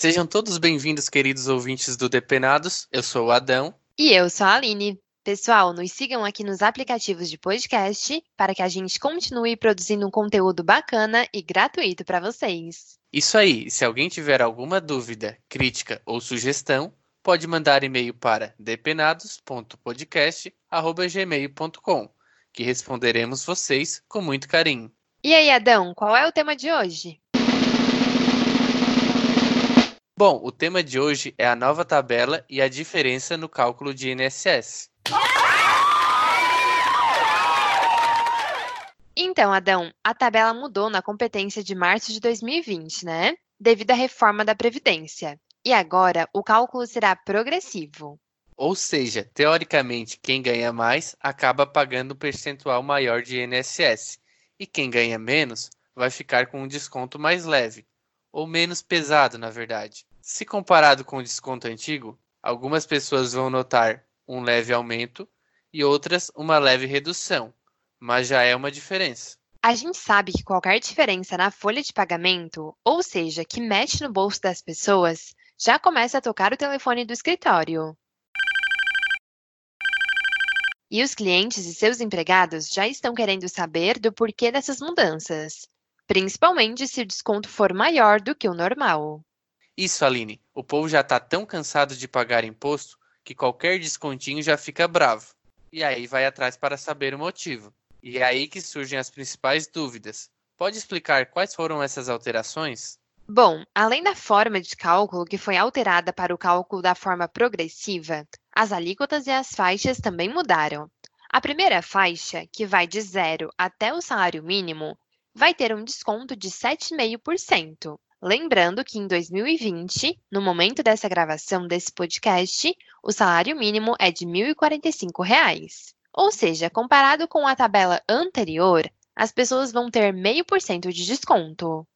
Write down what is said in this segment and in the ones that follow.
Sejam todos bem-vindos, queridos ouvintes do Depenados. Eu sou o Adão. E eu sou a Aline. Pessoal, nos sigam aqui nos aplicativos de podcast para que a gente continue produzindo um conteúdo bacana e gratuito para vocês. Isso aí, se alguém tiver alguma dúvida, crítica ou sugestão, pode mandar e-mail para depenados.podcast.gmail.com, que responderemos vocês com muito carinho. E aí, Adão, qual é o tema de hoje? Bom, o tema de hoje é a nova tabela e a diferença no cálculo de INSS. Então, Adão, a tabela mudou na competência de março de 2020, né? Devido à reforma da Previdência. E agora o cálculo será progressivo. Ou seja, teoricamente, quem ganha mais acaba pagando um percentual maior de INSS, e quem ganha menos vai ficar com um desconto mais leve, ou menos pesado, na verdade. Se comparado com o desconto antigo, algumas pessoas vão notar um leve aumento e outras uma leve redução, mas já é uma diferença. A gente sabe que qualquer diferença na folha de pagamento, ou seja, que mexe no bolso das pessoas, já começa a tocar o telefone do escritório. E os clientes e seus empregados já estão querendo saber do porquê dessas mudanças, principalmente se o desconto for maior do que o normal. Isso, Aline. O povo já está tão cansado de pagar imposto que qualquer descontinho já fica bravo. E aí vai atrás para saber o motivo. E é aí que surgem as principais dúvidas. Pode explicar quais foram essas alterações? Bom, além da forma de cálculo que foi alterada para o cálculo da forma progressiva, as alíquotas e as faixas também mudaram. A primeira faixa, que vai de zero até o salário mínimo, vai ter um desconto de 7,5%. Lembrando que em 2020, no momento dessa gravação desse podcast, o salário mínimo é de R$ 1.045. Ou seja, comparado com a tabela anterior, as pessoas vão ter 0,5% de desconto.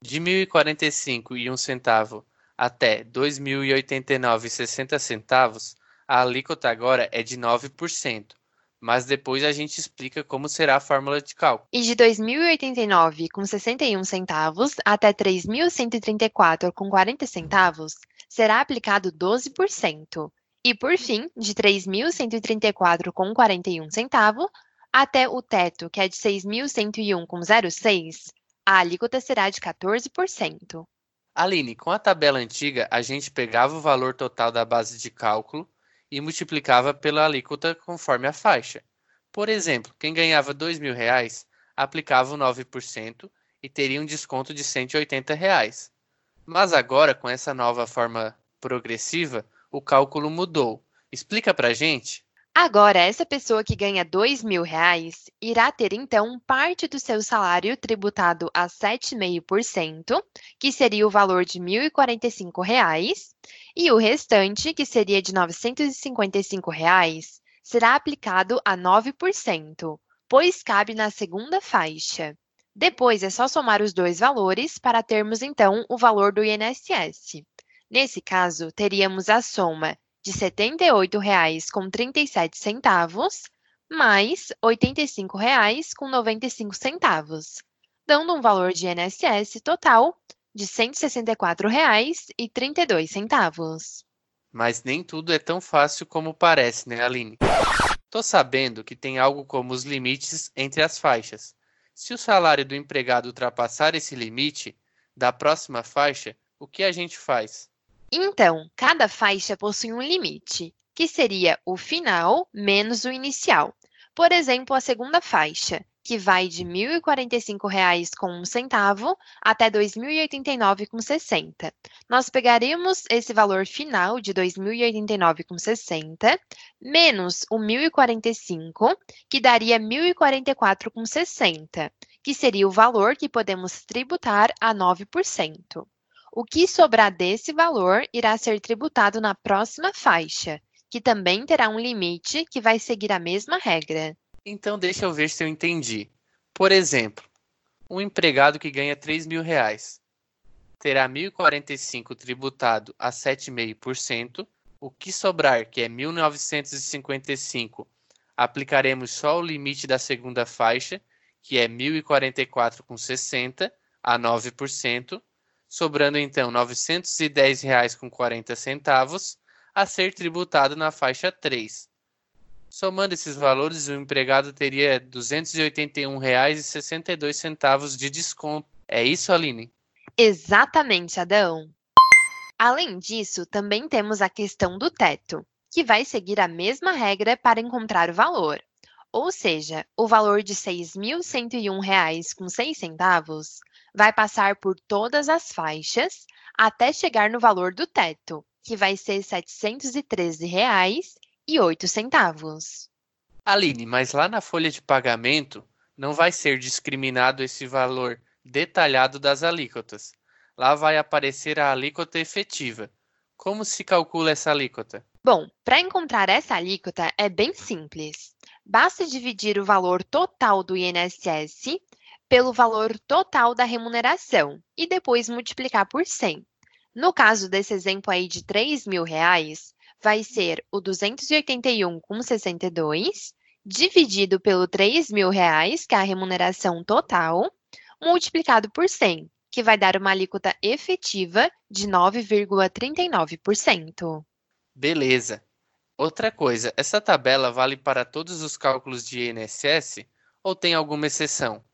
De R$ 1.045 e um centavo até R$ 2.089,60, a alíquota agora é de 9%, mas depois a gente explica como será a fórmula de cálculo. E de 2.089 com 61 centavos até 3.134 com 40 centavos será aplicado 12%. E por fim, de 3.134 com 41 centavos até o teto, que é de 6.101 com 06, a alíquota será de 14%. Aline, com a tabela antiga, a gente pegava o valor total da base de cálculo e multiplicava pela alíquota conforme a faixa. Por exemplo, quem ganhava R$ 2.000 aplicava o 9% e teria um desconto de 180 reais. Mas agora, com essa nova forma progressiva, o cálculo mudou. Explica para gente. Agora, essa pessoa que ganha R$ mil reais irá ter, então, parte do seu salário tributado a 7,5%, que seria o valor de 1.045 reais, e o restante, que seria de 955 reais, será aplicado a 9%, pois cabe na segunda faixa. Depois é só somar os dois valores para termos, então, o valor do INSS. Nesse caso, teríamos a soma de R$ 78,37 mais R$ 85,95, dando um valor de INSS total de R$ 164,32. Mas nem tudo é tão fácil como parece, né, Aline? Tô sabendo que tem algo como os limites entre as faixas. Se o salário do empregado ultrapassar esse limite, da próxima faixa, o que a gente faz? Então, cada faixa possui um limite, que seria o final menos o inicial. Por exemplo, a segunda faixa, que vai de R$ 1.045 com um centavo até R$ 2.089,60. Nós pegaríamos esse valor final de R$ 2.089,60 menos o 1.045, que daria R$ 1.044,60, que seria o valor que podemos tributar a 9%. O que sobrar desse valor irá ser tributado na próxima faixa, que também terá um limite que vai seguir a mesma regra. Então, deixa eu ver se eu entendi. Por exemplo, um empregado que ganha 3 mil reais terá 1.045 tributado a 7,5%. O que sobrar, que é 1.955, aplicaremos só o limite da segunda faixa, que é R$ 1.044,60 a 9%, sobrando então R$ 910,40 a ser tributado na faixa 3. Somando esses valores, o empregado teria R$ 281,62 de desconto. É isso, Aline? Exatamente, Adão. Além disso, também temos a questão do teto, que vai seguir a mesma regra para encontrar o valor. Ou seja, o valor de R$ 6.101,06 vai passar por todas as faixas até chegar no valor do teto, que vai ser R$ 713,08. Aline, mas lá na folha de pagamento não vai ser discriminado esse valor detalhado das alíquotas. Lá vai aparecer a alíquota efetiva. Como se calcula essa alíquota? Bom, para encontrar essa alíquota é bem simples. Basta dividir o valor total do INSS pelo valor total da remuneração e depois multiplicar por 100. No caso desse exemplo aí de R$ mil reais, vai ser o 281,62 dividido pelo R$ mil reais, que é a remuneração total, multiplicado por 100, que vai dar uma alíquota efetiva de 9,39%. Beleza. Outra coisa, essa tabela vale para todos os cálculos de INSS ou tem alguma exceção?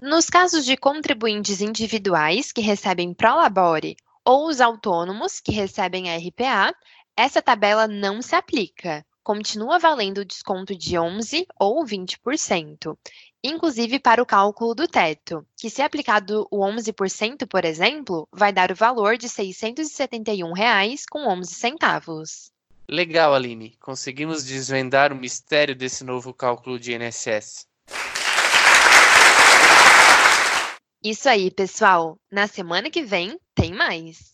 Nos casos de contribuintes individuais que recebem Prolabore ou os autônomos que recebem a RPA, essa tabela não se aplica. Continua valendo o desconto de 11 ou 20% inclusive para o cálculo do teto, que se aplicado o 11%, por exemplo, vai dar o valor de R$ 671,11. Legal, Aline. Conseguimos desvendar o mistério desse novo cálculo de INSS. Isso aí, pessoal. Na semana que vem tem mais.